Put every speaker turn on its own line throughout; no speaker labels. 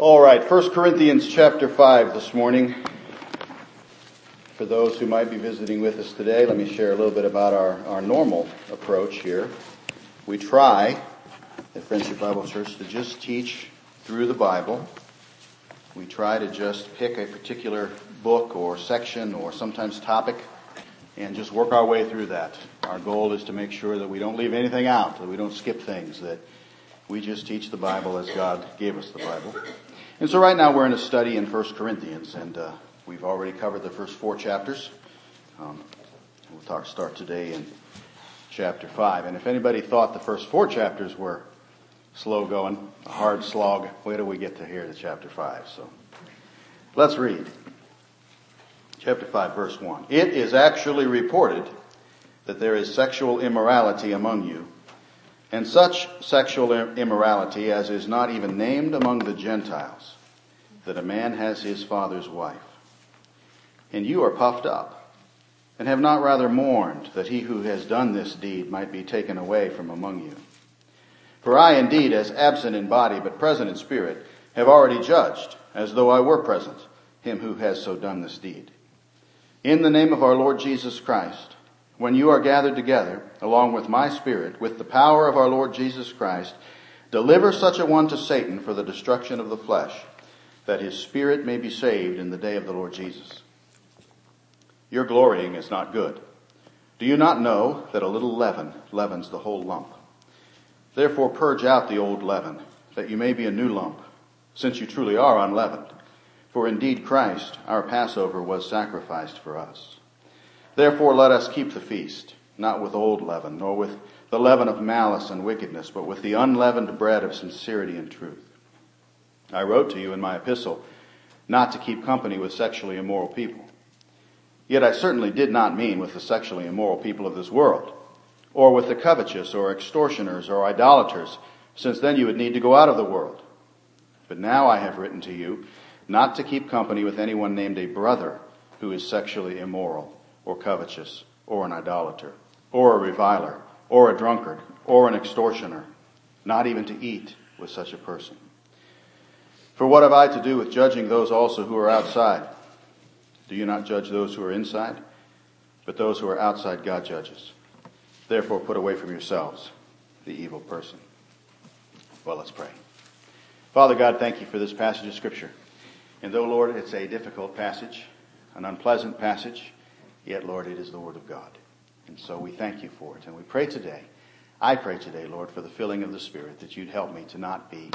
All right, 1 Corinthians chapter 5 this morning. For those who might be visiting with us today, let me share a little bit about our, our normal approach here. We try at Friendship Bible Church to just teach through the Bible. We try to just pick a particular book or section or sometimes topic and just work our way through that. Our goal is to make sure that we don't leave anything out, that we don't skip things, that we just teach the Bible as God gave us the Bible. And so right now we're in a study in 1 Corinthians, and uh, we've already covered the first four chapters. Um, we'll talk, start today in chapter 5. And if anybody thought the first four chapters were slow going, a hard slog, wait till we get to here to chapter 5. So let's read. Chapter 5 verse 1. It is actually reported that there is sexual immorality among you and such sexual immorality as is not even named among the Gentiles, that a man has his father's wife. And you are puffed up, and have not rather mourned that he who has done this deed might be taken away from among you. For I indeed, as absent in body but present in spirit, have already judged, as though I were present, him who has so done this deed. In the name of our Lord Jesus Christ, when you are gathered together, along with my spirit, with the power of our Lord Jesus Christ, deliver such a one to Satan for the destruction of the flesh, that his spirit may be saved in the day of the Lord Jesus. Your glorying is not good. Do you not know that a little leaven leavens the whole lump? Therefore purge out the old leaven, that you may be a new lump, since you truly are unleavened. For indeed Christ, our Passover, was sacrificed for us. Therefore let us keep the feast, not with old leaven, nor with the leaven of malice and wickedness, but with the unleavened bread of sincerity and truth. I wrote to you in my epistle not to keep company with sexually immoral people. Yet I certainly did not mean with the sexually immoral people of this world, or with the covetous, or extortioners, or idolaters, since then you would need to go out of the world. But now I have written to you not to keep company with anyone named a brother who is sexually immoral or covetous, or an idolater, or a reviler, or a drunkard, or an extortioner, not even to eat with such a person. For what have I to do with judging those also who are outside? Do you not judge those who are inside? But those who are outside God judges. Therefore put away from yourselves the evil person. Well, let's pray. Father God, thank you for this passage of scripture. And though, Lord, it's a difficult passage, an unpleasant passage, Yet, Lord, it is the Word of God. And so we thank you for it. And we pray today, I pray today, Lord, for the filling of the Spirit, that you'd help me to not be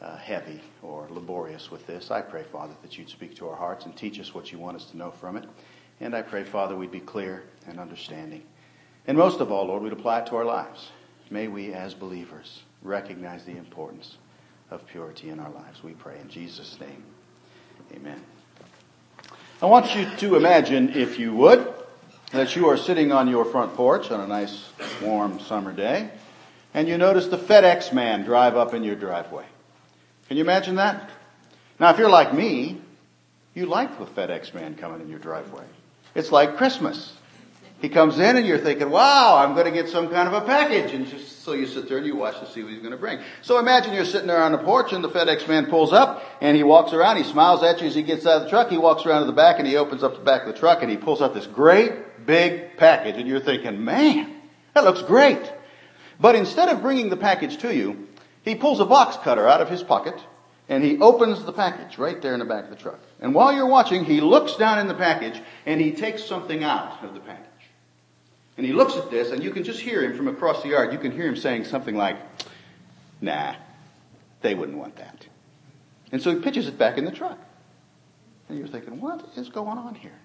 uh, heavy or laborious with this. I pray, Father, that you'd speak to our hearts and teach us what you want us to know from it. And I pray, Father, we'd be clear and understanding. And most of all, Lord, we'd apply it to our lives. May we, as believers, recognize the importance of purity in our lives. We pray in Jesus' name. Amen. I want you to imagine, if you would, that you are sitting on your front porch on a nice warm summer day, and you notice the FedEx man drive up in your driveway. Can you imagine that? Now, if you're like me, you like the FedEx man coming in your driveway. It's like Christmas. He comes in and you're thinking, wow, I'm going to get some kind of a package. And just so you sit there and you watch to see what he's going to bring. So imagine you're sitting there on the porch and the FedEx man pulls up and he walks around. He smiles at you as he gets out of the truck. He walks around to the back and he opens up the back of the truck and he pulls out this great big package. And you're thinking, man, that looks great. But instead of bringing the package to you, he pulls a box cutter out of his pocket and he opens the package right there in the back of the truck. And while you're watching, he looks down in the package and he takes something out of the package. And he looks at this, and you can just hear him from across the yard. You can hear him saying something like, nah, they wouldn't want that. And so he pitches it back in the truck. And you're thinking, what is going on here?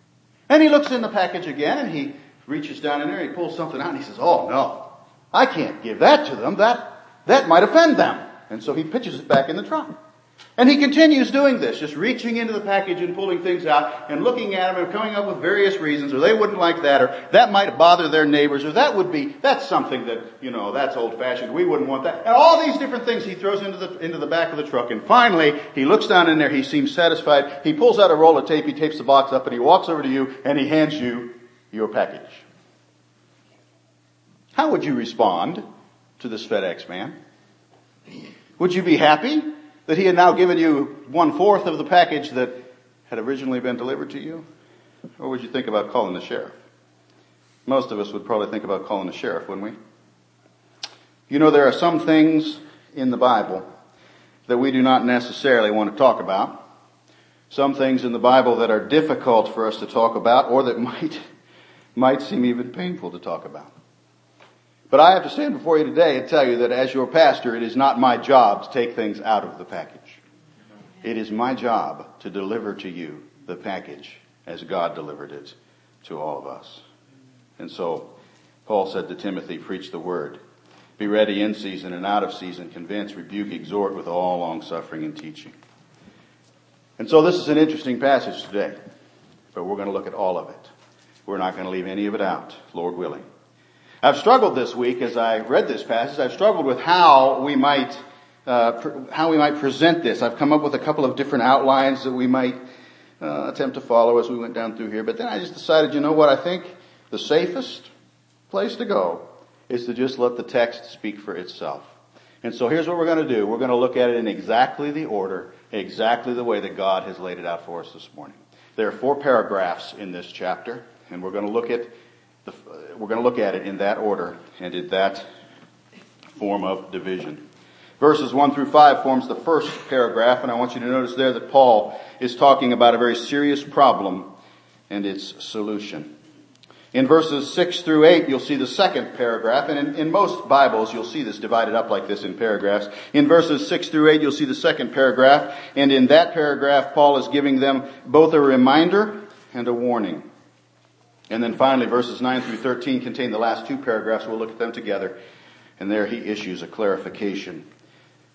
And he looks in the package again, and he reaches down in there, and he pulls something out, and he says, oh no, I can't give that to them. That, that might offend them. And so he pitches it back in the truck. And he continues doing this, just reaching into the package and pulling things out and looking at them and coming up with various reasons, or they wouldn't like that, or that might bother their neighbors, or that would be, that's something that, you know, that's old fashioned, we wouldn't want that. And all these different things he throws into the, into the back of the truck. And finally, he looks down in there, he seems satisfied, he pulls out a roll of tape, he tapes the box up, and he walks over to you, and he hands you your package. How would you respond to this FedEx man? Would you be happy? that he had now given you one fourth of the package that had originally been delivered to you? Or would you think about calling the sheriff? Most of us would probably think about calling the sheriff, wouldn't we? You know, there are some things in the Bible that we do not necessarily want to talk about. Some things in the Bible that are difficult for us to talk about or that might, might seem even painful to talk about. But I have to stand before you today and tell you that as your pastor, it is not my job to take things out of the package. It is my job to deliver to you the package as God delivered it to all of us. And so Paul said to Timothy, preach the word. Be ready in season and out of season, convince, rebuke, exhort with all long suffering and teaching. And so this is an interesting passage today, but we're going to look at all of it. We're not going to leave any of it out, Lord willing. I've struggled this week as I read this passage. I've struggled with how we might uh, how we might present this. I've come up with a couple of different outlines that we might uh, attempt to follow as we went down through here. But then I just decided, you know what? I think the safest place to go is to just let the text speak for itself. And so here's what we're going to do. We're going to look at it in exactly the order, exactly the way that God has laid it out for us this morning. There are four paragraphs in this chapter, and we're going to look at we're going to look at it in that order and in that form of division. Verses 1 through 5 forms the first paragraph, and I want you to notice there that Paul is talking about a very serious problem and its solution. In verses 6 through 8, you'll see the second paragraph, and in, in, most Bibles, you'll see this divided up like this in paragraphs. In verses 6 through 8, you'll see the second paragraph, and in that paragraph, Paul is giving them both a reminder and a warning. And then finally, verses 9 through 13 contain the last two paragraphs. We'll look at them together, and there he issues a clarification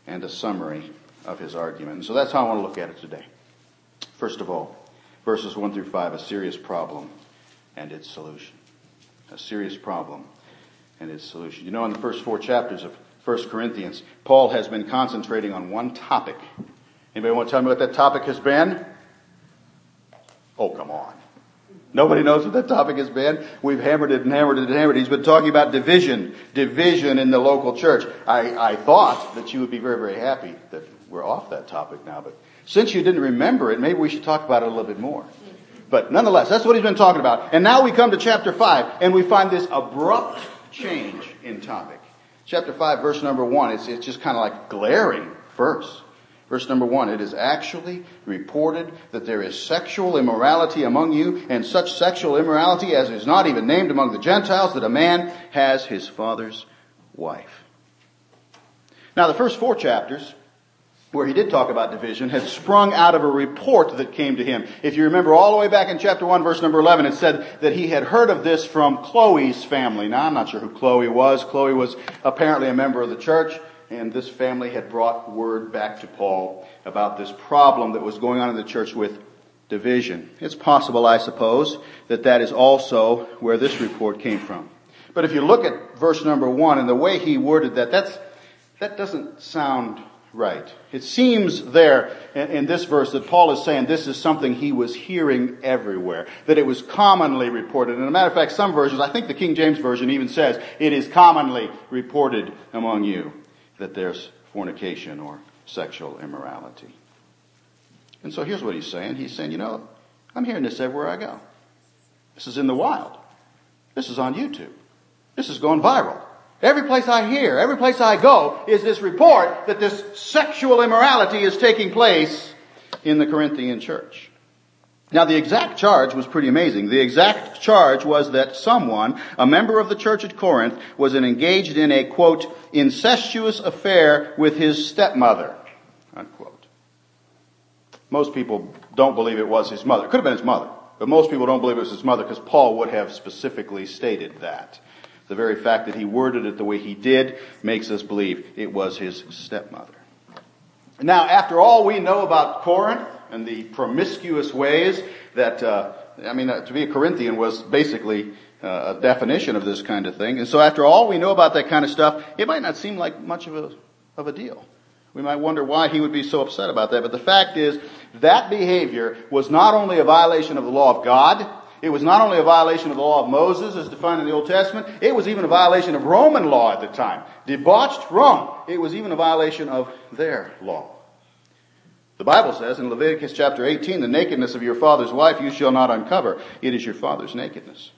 and a summary of his argument. And so that's how I want to look at it today. First of all, verses 1 through 5, a serious problem and its solution. A serious problem and its solution. You know, in the first four chapters of 1 Corinthians, Paul has been concentrating on one topic. Anybody want to tell me what that topic has been? Oh, come on. Nobody knows what that topic has been. We've hammered it and hammered it and hammered it. He's been talking about division, division in the local church. I, I thought that you would be very, very happy that we're off that topic now, but since you didn't remember it, maybe we should talk about it a little bit more. But nonetheless, that's what he's been talking about. And now we come to chapter 5, and we find this abrupt change in topic. Chapter 5, verse number 1, it's, it's just kind of like glaring verse. Verse number one, it is actually reported that there is sexual immorality among you, and such sexual immorality as is not even named among the Gentiles, that a man has his father's wife. Now the first four chapters, where he did talk about division, had sprung out of a report that came to him. If you remember all the way back in chapter 1 verse number 11, it said that he had heard of this from Chloe's family. Now I'm not sure who Chloe was. Chloe was apparently a member of the church and this family had brought word back to Paul about this problem that was going on in the church with division. It's possible, I suppose, that that is also where this report came from. But if you look at verse number one and the way he worded that, that's, that doesn't sound right. It seems there in, this verse that Paul is saying this is something he was hearing everywhere, that it was commonly reported. And as a matter of fact, some versions, I think the King James Version even says, it is commonly reported among you that there's fornication or sexual immorality. And so here's what he's saying. He's saying, you know, I'm hearing this everywhere I go. This is in the wild. This is on YouTube. This is going viral. Every place I hear, every place I go is this report that this sexual immorality is taking place in the Corinthian church. Now the exact charge was pretty amazing. The exact charge was that someone, a member of the church at Corinth, was engaged in a quote, incestuous affair with his stepmother, unquote. Most people don't believe it was his mother. It could have been his mother, but most people don't believe it was his mother because Paul would have specifically stated that. The very fact that he worded it the way he did makes us believe it was his stepmother. Now, after all we know about Corinth, and the promiscuous ways that, uh, I mean, uh, to be a Corinthian was basically uh, a definition of this kind of thing. And so after all we know about that kind of stuff, it might not seem like much of a, of a deal. We might wonder why he would be so upset about that. But the fact is, that behavior was not only a violation of the law of God, it was not only a violation of the law of Moses as defined in the Old Testament, it was even a violation of Roman law at the time. Debauched Rome. It was even a violation of their law. The Bible says in Leviticus chapter 18, the nakedness of your father's wife you shall not uncover. It is your father's nakedness.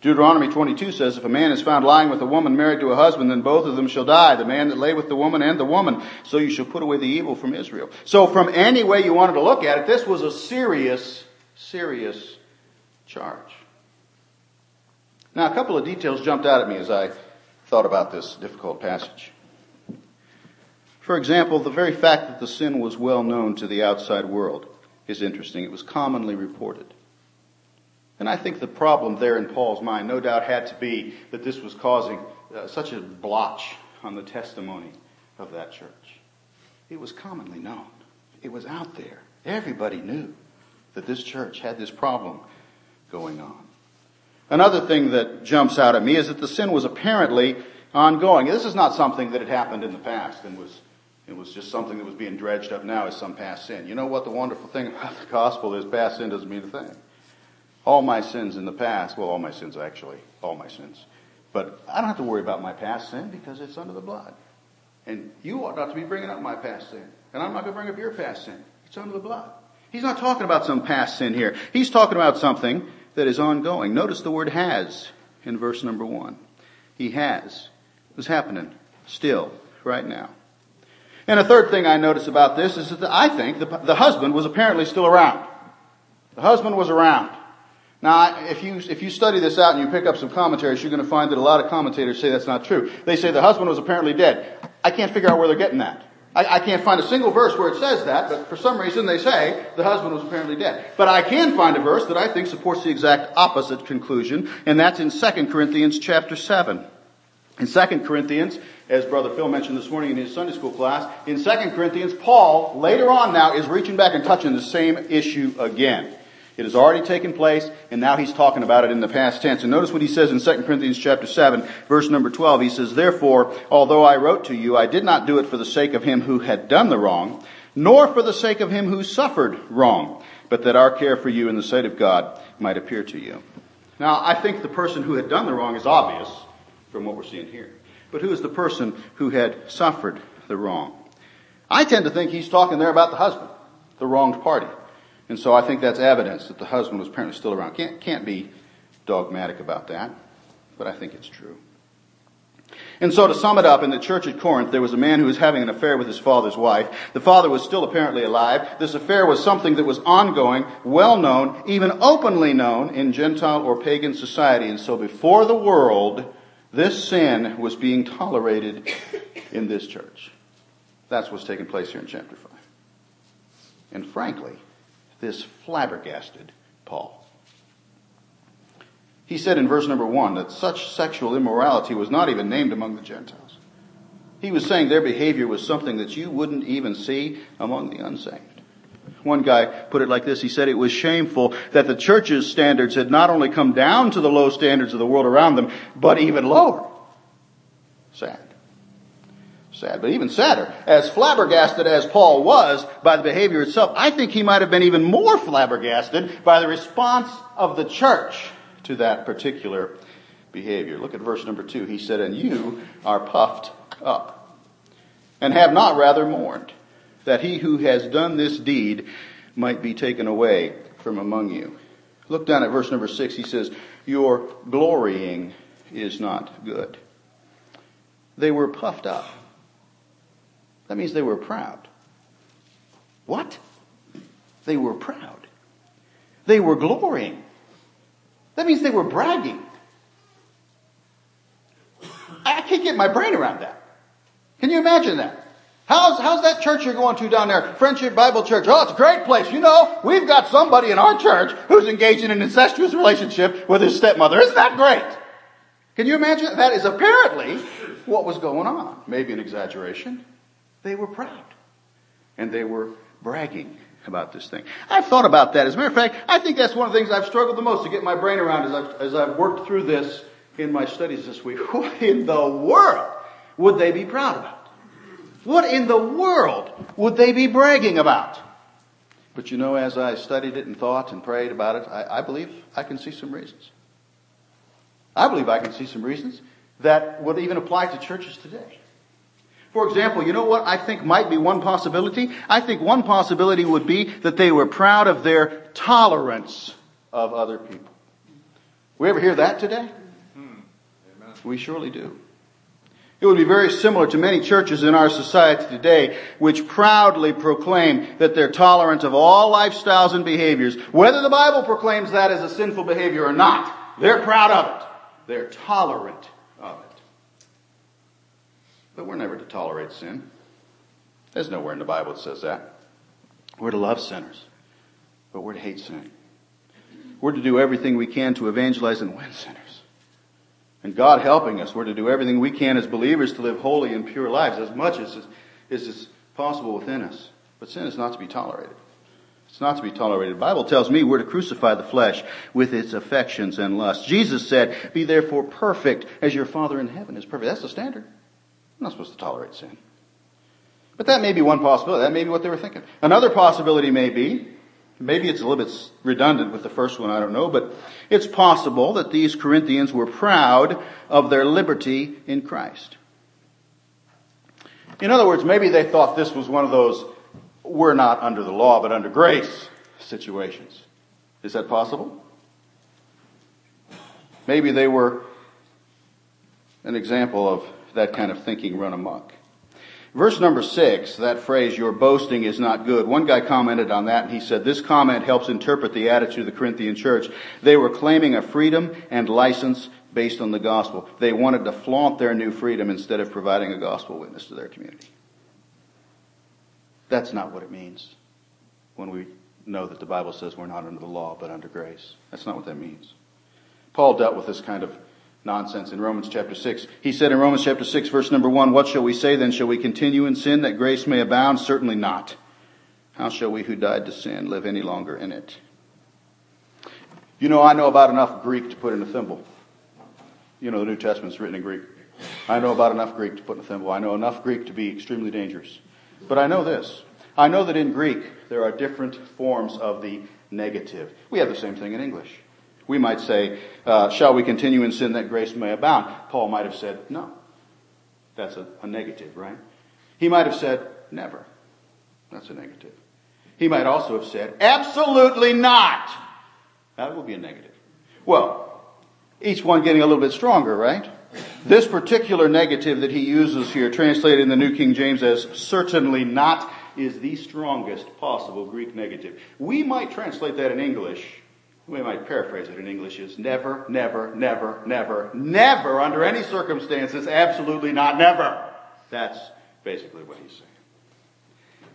Deuteronomy 22 says, if a man is found lying with a woman married to a husband, then both of them shall die, the man that lay with the woman and the woman. So you shall put away the evil from Israel. So from any way you wanted to look at it, this was a serious, serious charge. Now a couple of details jumped out at me as I thought about this difficult passage. For example, the very fact that the sin was well known to the outside world is interesting. It was commonly reported. And I think the problem there in Paul's mind no doubt had to be that this was causing uh, such a blotch on the testimony of that church. It was commonly known. It was out there. Everybody knew that this church had this problem going on. Another thing that jumps out at me is that the sin was apparently ongoing. This is not something that had happened in the past and was it was just something that was being dredged up now as some past sin. You know what the wonderful thing about the gospel is? Past sin doesn't mean a thing all my sins in the past, well, all my sins actually, all my sins. But I don't have to worry about my past sin because it's under the blood. And you ought not to be bringing up my past sin. And I'm not going to bring up your past sin. It's under the blood. He's not talking about some past sin here. He's talking about something that is ongoing. Notice the word has in verse number one. He has. What's happening still, right now. And a third thing I notice about this is that I think the, the husband was apparently still around. The husband was around. Now, if you, if you study this out and you pick up some commentaries, you're going to find that a lot of commentators say that's not true. They say the husband was apparently dead. I can't figure out where they're getting that. I, I, can't find a single verse where it says that, but for some reason they say the husband was apparently dead. But I can find a verse that I think supports the exact opposite conclusion, and that's in 2 Corinthians chapter 7. In 2 Corinthians, as Brother Phil mentioned this morning in his Sunday school class, in 2 Corinthians, Paul, later on now, is reaching back and touching the same issue again. It has already taken place, and now he's talking about it in the past tense. And notice what he says in 2 Corinthians chapter 7, verse number 12. He says, Therefore, although I wrote to you, I did not do it for the sake of him who had done the wrong, nor for the sake of him who suffered wrong, but that our care for you in the sight of God might appear to you. Now, I think the person who had done the wrong is obvious from what we're seeing here. But who is the person who had suffered the wrong? I tend to think he's talking there about the husband, the wronged party. And so I think that's evidence that the husband was apparently still around. Can't, can't be dogmatic about that, but I think it's true. And so to sum it up, in the church at Corinth, there was a man who was having an affair with his father's wife. The father was still apparently alive. This affair was something that was ongoing, well known, even openly known in Gentile or pagan society. And so before the world, this sin was being tolerated in this church. That's what's taking place here in chapter 5. And frankly, this flabbergasted Paul. He said in verse number one that such sexual immorality was not even named among the Gentiles. He was saying their behavior was something that you wouldn't even see among the unsaved. One guy put it like this. He said it was shameful that the church's standards had not only come down to the low standards of the world around them, but even lower. Sad. Sad, but even sadder. As flabbergasted as Paul was by the behavior itself, I think he might have been even more flabbergasted by the response of the church to that particular behavior. Look at verse number two. He said, And you are puffed up, and have not rather mourned, that he who has done this deed might be taken away from among you. Look down at verse number six. He says, Your glorying is not good. They were puffed up. That means they were proud. What? They were proud. They were glorying. That means they were bragging. I can't get my brain around that. Can you imagine that? How's, how's that church you're going to down there? Friendship Bible Church. Oh, it's a great place. You know, we've got somebody in our church who's engaged in an incestuous relationship with his stepmother. Isn't that great? Can you imagine? That is apparently what was going on. Maybe an exaggeration. They were proud. And they were bragging about this thing. I've thought about that. As a matter of fact, I think that's one of the things I've struggled the most to get my brain around as I've, as I've worked through this in my studies this week. What in the world would they be proud about? What in the world would they be bragging about? But you know, as I studied it and thought and prayed about it, I, I believe I can see some reasons. I believe I can see some reasons that would even apply to churches today. For example, you know what I think might be one possibility? I think one possibility would be that they were proud of their tolerance of other people. We ever hear that today? Hmm. We surely do. It would be very similar to many churches in our society today which proudly proclaim that they're tolerant of all lifestyles and behaviors. Whether the Bible proclaims that as a sinful behavior or not, they're proud of it. They're tolerant of it. But we're never to tolerate sin. There's nowhere in the Bible that says that. We're to love sinners, but we're to hate sin. We're to do everything we can to evangelize and win sinners. And God helping us, we're to do everything we can as believers to live holy and pure lives as much as is possible within us. But sin is not to be tolerated. It's not to be tolerated. The Bible tells me we're to crucify the flesh with its affections and lusts. Jesus said, be therefore perfect as your Father in heaven is perfect. That's the standard. I'm not supposed to tolerate sin. But that may be one possibility. That may be what they were thinking. Another possibility may be, maybe it's a little bit redundant with the first one, I don't know, but it's possible that these Corinthians were proud of their liberty in Christ. In other words, maybe they thought this was one of those we're not under the law but under grace situations. Is that possible? Maybe they were an example of that kind of thinking run amok. Verse number six, that phrase, your boasting is not good. One guy commented on that and he said, this comment helps interpret the attitude of the Corinthian church. They were claiming a freedom and license based on the gospel. They wanted to flaunt their new freedom instead of providing a gospel witness to their community. That's not what it means when we know that the Bible says we're not under the law but under grace. That's not what that means. Paul dealt with this kind of nonsense in Romans chapter 6. He said in Romans chapter 6 verse number 1, what shall we say then? Shall we continue in sin that grace may abound? Certainly not. How shall we who died to sin live any longer in it? You know, I know about enough Greek to put in a thimble. You know, the New Testament's written in Greek. I know about enough Greek to put in a thimble. I know enough Greek to be extremely dangerous. But I know this. I know that in Greek there are different forms of the negative. We have the same thing in English. We might say, uh, shall we continue in sin that grace may abound? Paul might have said, no. That's a, a negative, right? He might have said, never. That's a negative. He might also have said, absolutely not. That would be a negative. Well, each one getting a little bit stronger, right? This particular negative that he uses here, translated in the New King James as certainly not, is the strongest possible Greek negative. We might translate that in English we might paraphrase it in English is never, never, never, never, never, under any circumstances, absolutely not never. That's basically what he's saying.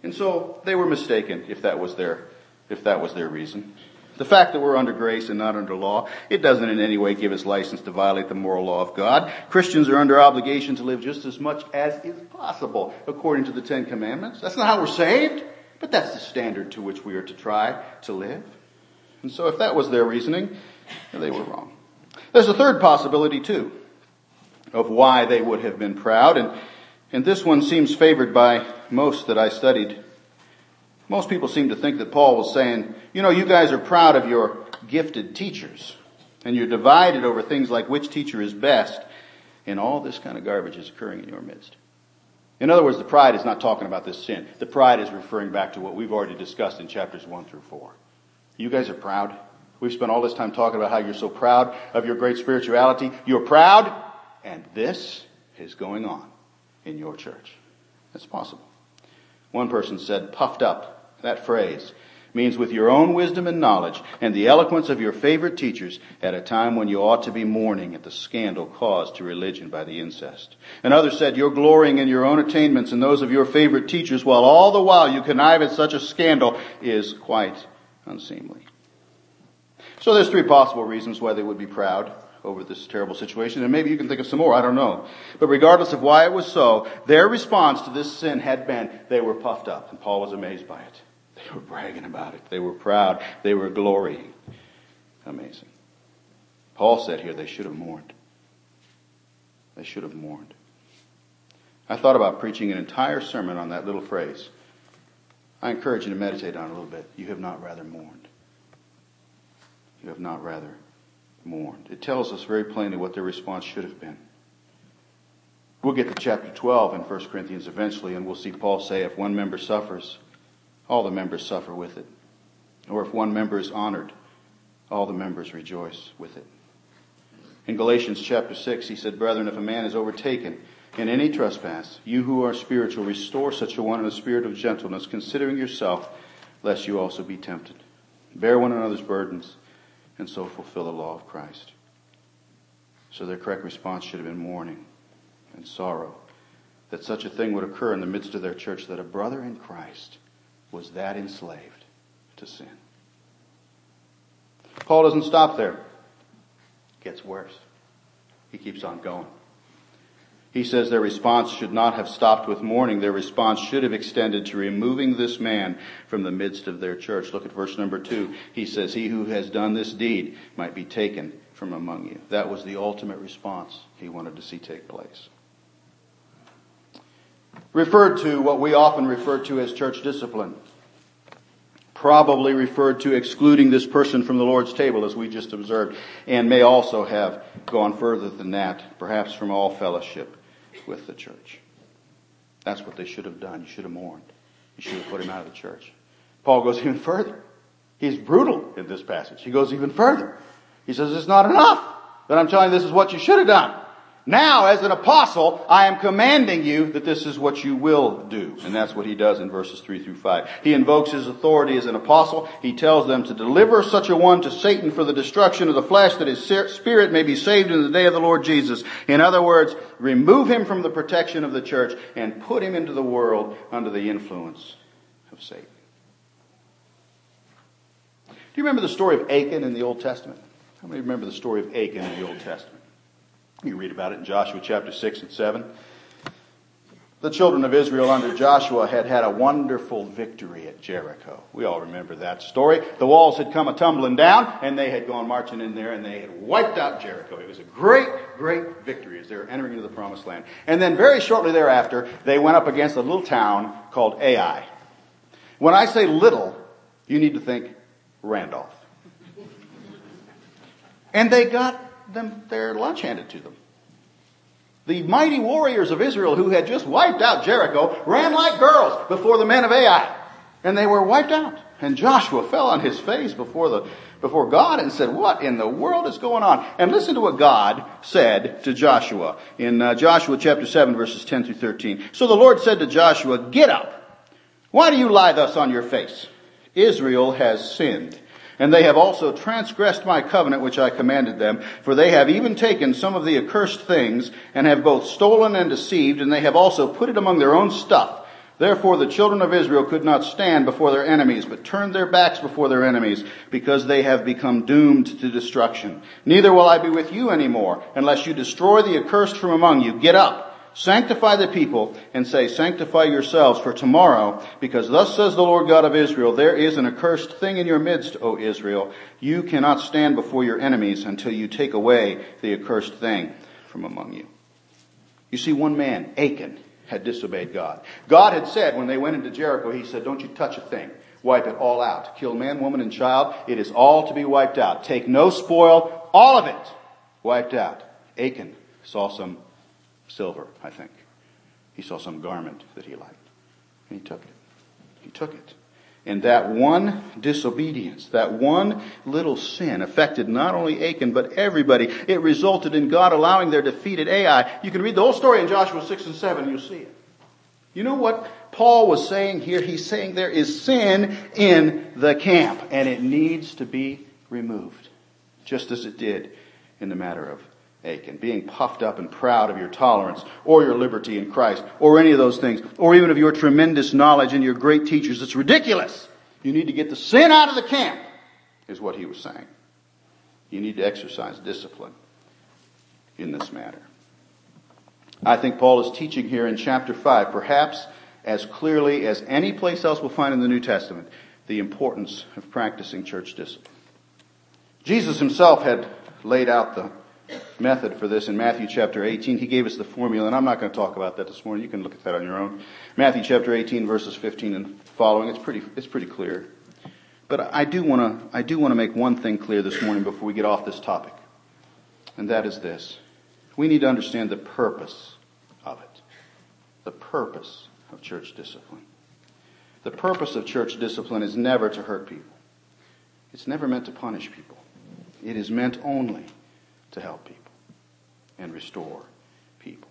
And so they were mistaken if that was their, if that was their reason. The fact that we're under grace and not under law, it doesn't in any way give us license to violate the moral law of God. Christians are under obligation to live just as much as is possible according to the Ten Commandments. That's not how we're saved, but that's the standard to which we are to try to live. And so if that was their reasoning, they were wrong. There's a third possibility too of why they would have been proud, and, and this one seems favored by most that I studied. Most people seem to think that Paul was saying, you know, you guys are proud of your gifted teachers, and you're divided over things like which teacher is best, and all this kind of garbage is occurring in your midst. In other words, the pride is not talking about this sin. The pride is referring back to what we've already discussed in chapters 1 through 4. You guys are proud. We've spent all this time talking about how you're so proud of your great spirituality. You're proud, and this is going on in your church. That's possible. One person said, puffed up. That phrase means with your own wisdom and knowledge and the eloquence of your favorite teachers at a time when you ought to be mourning at the scandal caused to religion by the incest. Another said, you're glorying in your own attainments and those of your favorite teachers while all the while you connive at such a scandal is quite unseemly. So there's three possible reasons why they would be proud over this terrible situation, and maybe you can think of some more, I don't know. But regardless of why it was so, their response to this sin had been they were puffed up, and Paul was amazed by it. They were bragging about it. They were proud. They were glorying. Amazing. Paul said here they should have mourned. They should have mourned. I thought about preaching an entire sermon on that little phrase. I encourage you to meditate on it a little bit. You have not rather mourned. You have not rather mourned. It tells us very plainly what their response should have been. We'll get to chapter 12 in 1 Corinthians eventually, and we'll see Paul say if one member suffers, all the members suffer with it. Or if one member is honored, all the members rejoice with it. In Galatians chapter 6, he said, Brethren, if a man is overtaken in any trespass, you who are spiritual, restore such a one in a spirit of gentleness, considering yourself, lest you also be tempted. Bear one another's burdens, and so fulfill the law of Christ. So their correct response should have been mourning and sorrow that such a thing would occur in the midst of their church, that a brother in Christ was that enslaved to sin. Paul doesn't stop there. It gets worse. He keeps on going. He says their response should not have stopped with mourning. Their response should have extended to removing this man from the midst of their church. Look at verse number two. He says, He who has done this deed might be taken from among you. That was the ultimate response he wanted to see take place. Referred to what we often refer to as church discipline probably referred to excluding this person from the Lord's table, as we just observed, and may also have gone further than that, perhaps from all fellowship with the church. That's what they should have done. You should have mourned. You should have put him out of the church. Paul goes even further. He's brutal in this passage. He goes even further. He says it's not enough that I'm telling you this is what you should have done. Now, as an apostle, I am commanding you that this is what you will do. And that's what he does in verses 3 through 5. He invokes his authority as an apostle. He tells them to deliver such a one to Satan for the destruction of the flesh that his spirit may be saved in the day of the Lord Jesus. In other words, remove him from the protection of the church and put him into the world under the influence of Satan. Do you remember the story of Achan in the Old Testament? How many remember the story of Achan in the Old Testament? You read about it in Joshua chapter 6 and 7. The children of Israel under Joshua had had a wonderful victory at Jericho. We all remember that story. The walls had come a tumbling down and they had gone marching in there and they had wiped out Jericho. It was a great, great victory as they were entering into the promised land. And then very shortly thereafter, they went up against a little town called Ai. When I say little, you need to think Randolph. And they got them their lunch handed to them. The mighty warriors of Israel who had just wiped out Jericho ran like girls before the men of Ai. And they were wiped out. And Joshua fell on his face before the, before God and said, what in the world is going on? And listen to what God said to Joshua in uh, Joshua chapter 7 verses 10 through 13. So the Lord said to Joshua, get up. Why do you lie thus on your face? Israel has sinned and they have also transgressed my covenant which I commanded them, for they have even taken some of the accursed things, and have both stolen and deceived, and they have also put it among their own stuff. Therefore the children of Israel could not stand before their enemies, but turned their backs before their enemies, because they have become doomed to destruction. Neither will I be with you anymore, unless you destroy the accursed from among you. Get up. Sanctify the people and say, sanctify yourselves for tomorrow, because thus says the Lord God of Israel, there is an accursed thing in your midst, O Israel. You cannot stand before your enemies until you take away the accursed thing from among you. You see, one man, Achan, had disobeyed God. God had said when they went into Jericho, he said, don't you touch a thing. Wipe it all out. Kill man, woman, and child. It is all to be wiped out. Take no spoil. All of it wiped out. Achan saw some silver, I think. He saw some garment that he liked. And he took it. He took it. And that one disobedience, that one little sin affected not only Achan, but everybody. It resulted in God allowing their defeat at Ai. You can read the whole story in Joshua 6 and 7 and you'll see it. You know what Paul was saying here? He's saying there is sin in the camp and it needs to be removed. Just as it did in the matter of Achan, being puffed up and proud of your tolerance or your liberty in Christ or any of those things or even of your tremendous knowledge and your great teachers. It's ridiculous. You need to get the sin out of the camp is what he was saying. You need to exercise discipline in this matter. I think Paul is teaching here in chapter 5, perhaps as clearly as any place else we'll find in the New Testament, the importance of practicing church discipline. Jesus himself had laid out the method for this in Matthew chapter 18. He gave us the formula, and I'm not going to talk about that this morning. You can look at that on your own. Matthew chapter 18, verses 15 and following. It's pretty, it's pretty clear. But I do want to, I do want to make one thing clear this morning before we get off this topic. And that is this. We need to understand the purpose of it. the purpose of church discipline. The purpose of church discipline is never to hurt people. It's never meant to punish people. It is meant only to help people and restore people.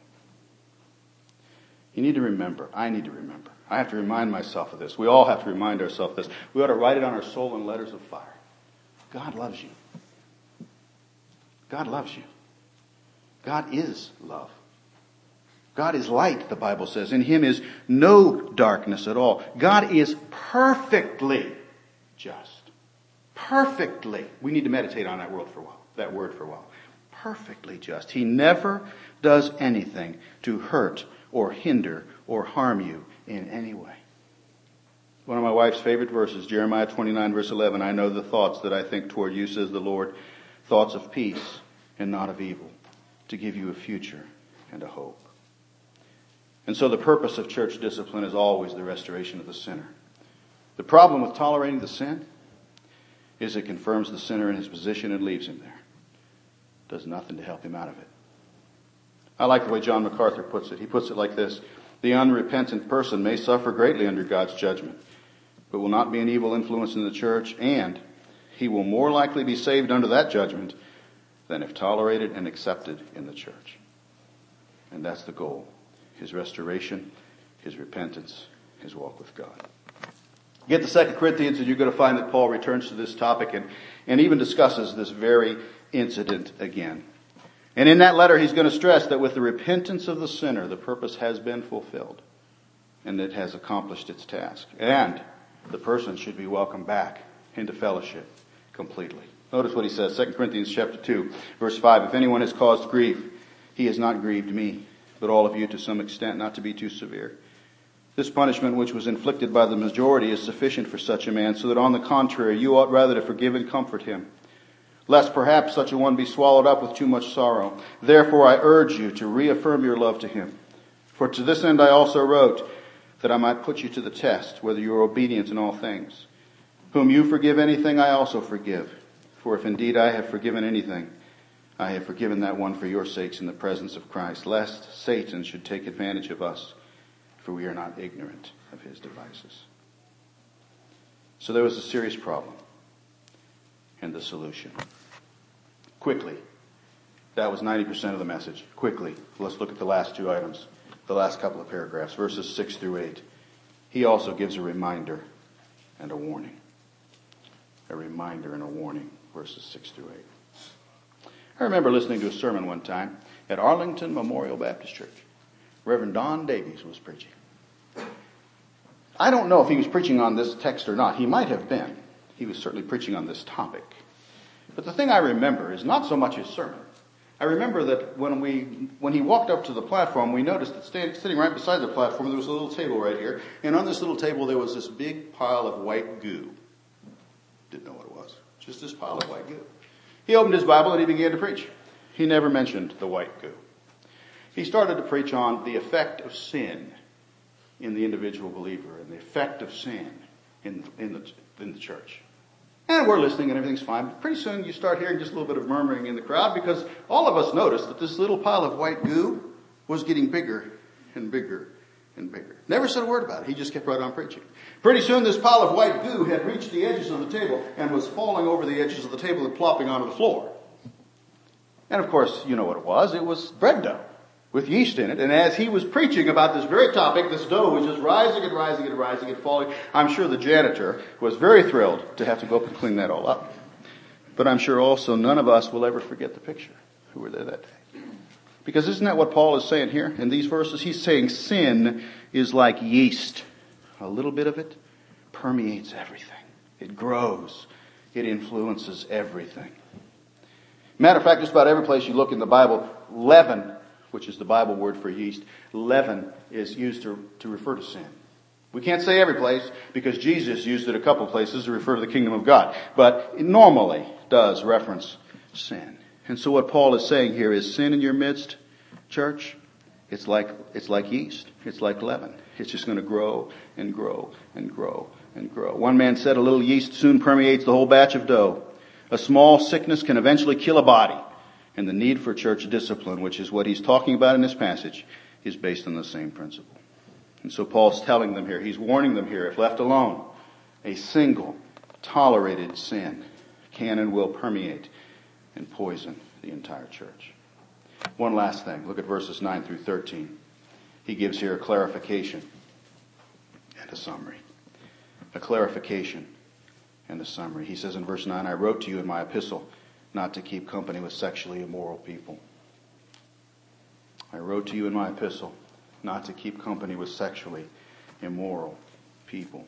You need to remember, I need to remember. I have to remind myself of this. We all have to remind ourselves of this. We ought to write it on our soul in letters of fire. God loves you. God loves you. God is love. God is light, the Bible says. In Him is no darkness at all. God is perfectly just. Perfectly. We need to meditate on that word for a while. That word for a while. Perfectly just. He never does anything to hurt or hinder or harm you in any way. One of my wife's favorite verses, Jeremiah 29 verse 11, I know the thoughts that I think toward you, says the Lord, thoughts of peace and not of evil, to give you a future and a hope. And so the purpose of church discipline is always the restoration of the sinner. The problem with tolerating the sin is it confirms the sinner in his position and leaves him there. Does nothing to help him out of it. I like the way John MacArthur puts it. He puts it like this. The unrepentant person may suffer greatly under God's judgment but will not be an evil influence in the church, and he will more likely be saved under that judgment than if tolerated and accepted in the church. And that's the goal. His restoration, his repentance, his walk with God. Get to 2 Corinthians and you're going to find that Paul returns to this topic and, and even discusses this very incident again. And in that letter, he's going to stress that with the repentance of the sinner, the purpose has been fulfilled and it has accomplished its task. And the person should be welcomed back into fellowship completely. Notice what he says, 2 Corinthians chapter 2, verse 5. If anyone has caused grief, he has not grieved me, but all of you to some extent, not to be too severe. This punishment which was inflicted by the majority is sufficient for such a man, so that on the contrary, you ought rather to forgive and comfort him, lest perhaps such a one be swallowed up with too much sorrow. Therefore I urge you to reaffirm your love to him. For to this end I also wrote, that I might put you to the test, whether you are obedient in all things. Whom you forgive anything, I also forgive. For if indeed I have forgiven anything, I have forgiven that one for your sakes in the presence of Christ, lest Satan should take advantage of us, for we are not ignorant of his devices. So there was a serious problem and the solution. Quickly. That was 90% of the message. Quickly. Let's look at the last two items the last couple of paragraphs, verses 6 through 8, he also gives a reminder and a warning. A reminder and a warning, verses 6 through 8. I remember listening to a sermon one time at Arlington Memorial Baptist Church. Reverend Don Davies was preaching. I don't know if he was preaching on this text or not. He might have been. He was certainly preaching on this topic. But the thing I remember is not so much his sermon I remember that when we, when he walked up to the platform, we noticed that sitting right beside the platform, there was a little table right here. And on this little table, there was this big pile of white goo. Didn't know what it was. Just this pile of white goo. He opened his Bible and he began to preach. He never mentioned the white goo. He started to preach on the effect of sin in the individual believer and the effect of sin in, in, the, in the church. And we're listening and everything's fine. But pretty soon you start hearing just a little bit of murmuring in the crowd because all of us noticed that this little pile of white goo was getting bigger and bigger and bigger. Never said a word about it. He just kept right on preaching. Pretty soon this pile of white goo had reached the edges of the table and was falling over the edges of the table and plopping onto the floor. And of course, you know what it was. It was bread dough with yeast in it. And as he was preaching about this very topic, this dough was just rising and rising and rising and falling. I'm sure the janitor was very thrilled to have to go up and clean that all up. But I'm sure also none of us will ever forget the picture who were there that day. Because isn't that what Paul is saying here in these verses? He's saying sin is like yeast. A little bit of it permeates everything. It grows. It influences everything. Matter of fact, just about every place you look in the Bible, leaven which is the Bible word for yeast, leaven is used to, to refer to sin. We can't say every place because Jesus used it a couple places to refer to the kingdom of God, but it normally does reference sin. And so what Paul is saying here is sin in your midst, church, it's like, it's like yeast. It's like leaven. It's just going to grow and grow and grow and grow. One man said a little yeast soon permeates the whole batch of dough. A small sickness can eventually kill a body. And the need for church discipline, which is what he's talking about in this passage, is based on the same principle. And so Paul's telling them here, he's warning them here, if left alone, a single tolerated sin can and will permeate and poison the entire church. One last thing. Look at verses 9 through 13. He gives here a clarification and a summary. A clarification and a summary. He says in verse 9, I wrote to you in my epistle not to keep company with sexually immoral people. I wrote to you in my epistle not to keep company with sexually immoral people.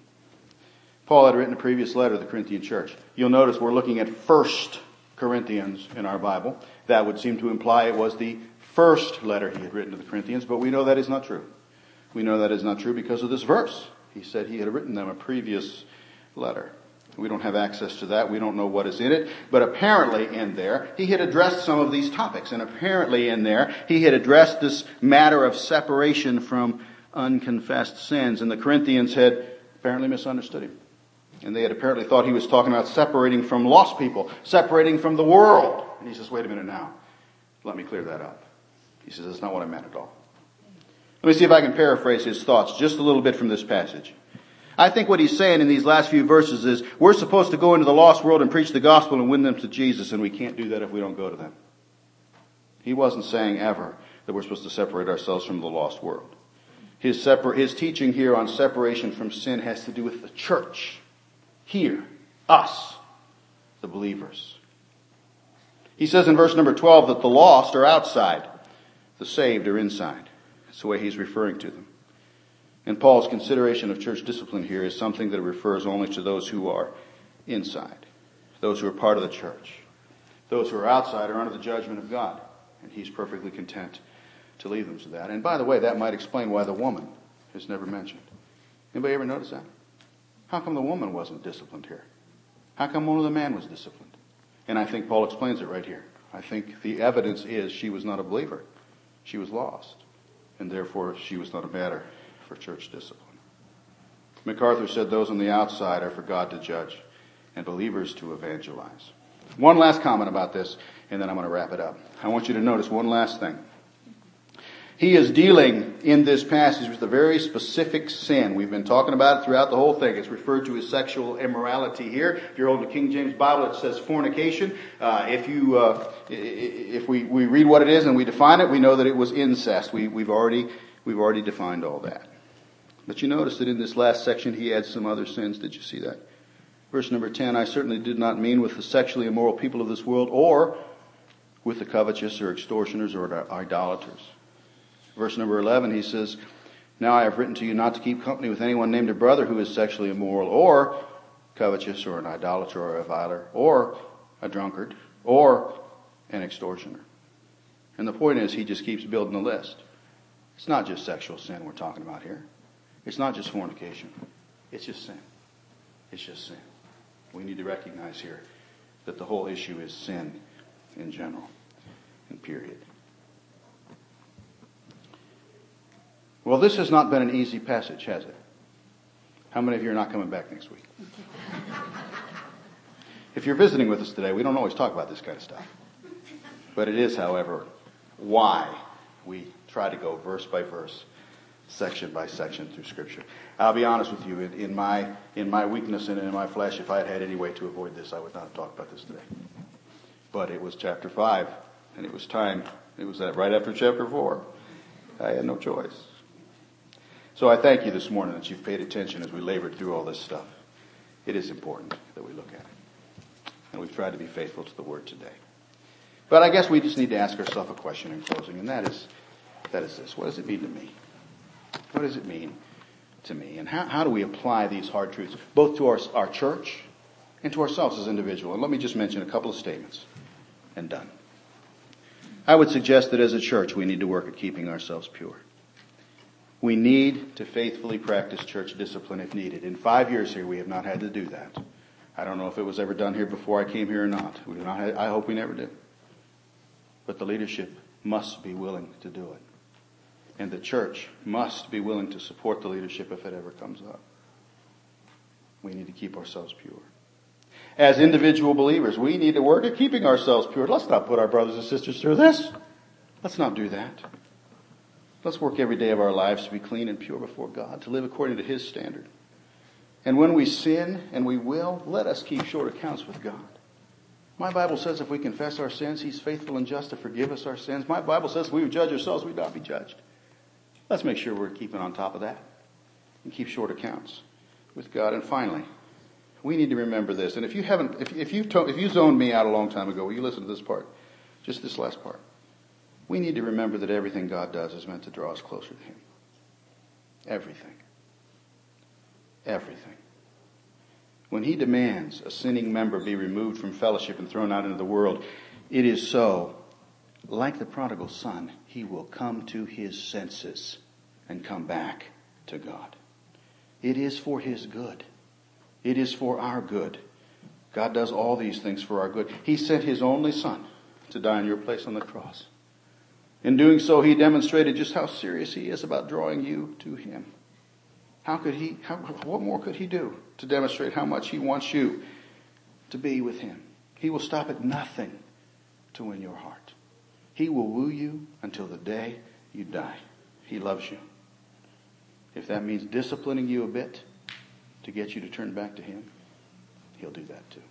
Paul had written a previous letter to the Corinthian church. You'll notice we're looking at first Corinthians in our Bible. That would seem to imply it was the first letter he had written to the Corinthians, but we know that is not true. We know that is not true because of this verse. He said he had written them a previous letter. We don't have access to that. We don't know what is in it. But apparently in there, he had addressed some of these topics. And apparently in there, he had addressed this matter of separation from unconfessed sins. And the Corinthians had apparently misunderstood him. And they had apparently thought he was talking about separating from lost people, separating from the world. And he says, wait a minute now. Let me clear that up. He says, that's not what I meant at all. Let me see if I can paraphrase his thoughts just a little bit from this passage. I think what he's saying in these last few verses is we're supposed to go into the lost world and preach the gospel and win them to Jesus, and we can't do that if we don't go to them. He wasn't saying ever that we're supposed to separate ourselves from the lost world. His, separ- his teaching here on separation from sin has to do with the church. Here. Us. The believers. He says in verse number 12 that the lost are outside. The saved are inside. That's the way he's referring to them. And Paul's consideration of church discipline here is something that refers only to those who are inside, those who are part of the church. Those who are outside are under the judgment of God, and he's perfectly content to leave them to that. And by the way, that might explain why the woman is never mentioned. Anybody ever notice that? How come the woman wasn't disciplined here? How come only the man was disciplined? And I think Paul explains it right here. I think the evidence is she was not a believer. She was lost. And therefore she was not a matter for church discipline. MacArthur said those on the outside are for God to judge and believers to evangelize. One last comment about this, and then I'm going to wrap it up. I want you to notice one last thing. He is dealing in this passage with a very specific sin. We've been talking about it throughout the whole thing. It's referred to as sexual immorality here. If you're holding the King James Bible, it says fornication. Uh, if you, uh, if we, we read what it is and we define it, we know that it was incest. We, we've already, we've already defined all that. But you notice that in this last section he adds some other sins. Did you see that? Verse number 10, I certainly did not mean with the sexually immoral people of this world or with the covetous or extortioners or idolaters. Verse number 11, he says, Now I have written to you not to keep company with anyone named a brother who is sexually immoral or covetous or an idolater or a viler or a drunkard or an extortioner. And the point is, he just keeps building the list. It's not just sexual sin we're talking about here. It's not just fornication. It's just sin. It's just sin. We need to recognize here that the whole issue is sin in general and period. Well, this has not been an easy passage, has it? How many of you are not coming back next week? if you're visiting with us today, we don't always talk about this kind of stuff. But it is, however, why we try to go verse by verse section by section through Scripture. I'll be honest with you, in, in, my in my weakness and in my flesh, if I had had any way to avoid this, I would not have talked about this today. But it was chapter five, and it was time. It was that right after chapter four. I had no choice. So I thank you this morning that you've paid attention as we labored through all this stuff. It is important that we look at it, and we've tried to be faithful to the Word today. But I guess we just need to ask ourselves a question in closing, and that is, that is this: What does it mean to me? What does it mean to me? And how, how do we apply these hard truths, both to our, our church and to ourselves as individuals? And let me just mention a couple of statements and done. I would suggest that as a church, we need to work at keeping ourselves pure. We need to faithfully practice church discipline if needed. In five years here, we have not had to do that. I don't know if it was ever done here before I came here or not. We've not had, I hope we never do. But the leadership must be willing to do it. And the church must be willing to support the leadership if it ever comes up. We need to keep ourselves pure. As individual believers, we need to work at keeping ourselves pure. Let's not put our brothers and sisters through this. Let's not do that. Let's work every day of our lives to be clean and pure before God, to live according to His standard. And when we sin, and we will, let us keep short accounts with God. My Bible says if we confess our sins, He's faithful and just to forgive us our sins. My Bible says we would judge ourselves, we'd not be judged. Let's make sure we're keeping on top of that and keep short accounts with God. And finally, we need to remember this. And if you haven't, if, if you if you zoned me out a long time ago, will you listen to this part? Just this last part. We need to remember that everything God does is meant to draw us closer to Him. Everything. Everything. When He demands a sinning member be removed from fellowship and thrown out into the world, it is so. Like the prodigal son, he will come to his senses and come back to God. It is for his good. It is for our good. God does all these things for our good. He sent his only son to die in your place on the cross. In doing so, he demonstrated just how serious he is about drawing you to him. How could he, how, what more could he do to demonstrate how much he wants you to be with him? He will stop at nothing to win your heart. He will woo you until the day you die. He loves you. If that means disciplining you a bit to get you to turn back to him, he'll do that too.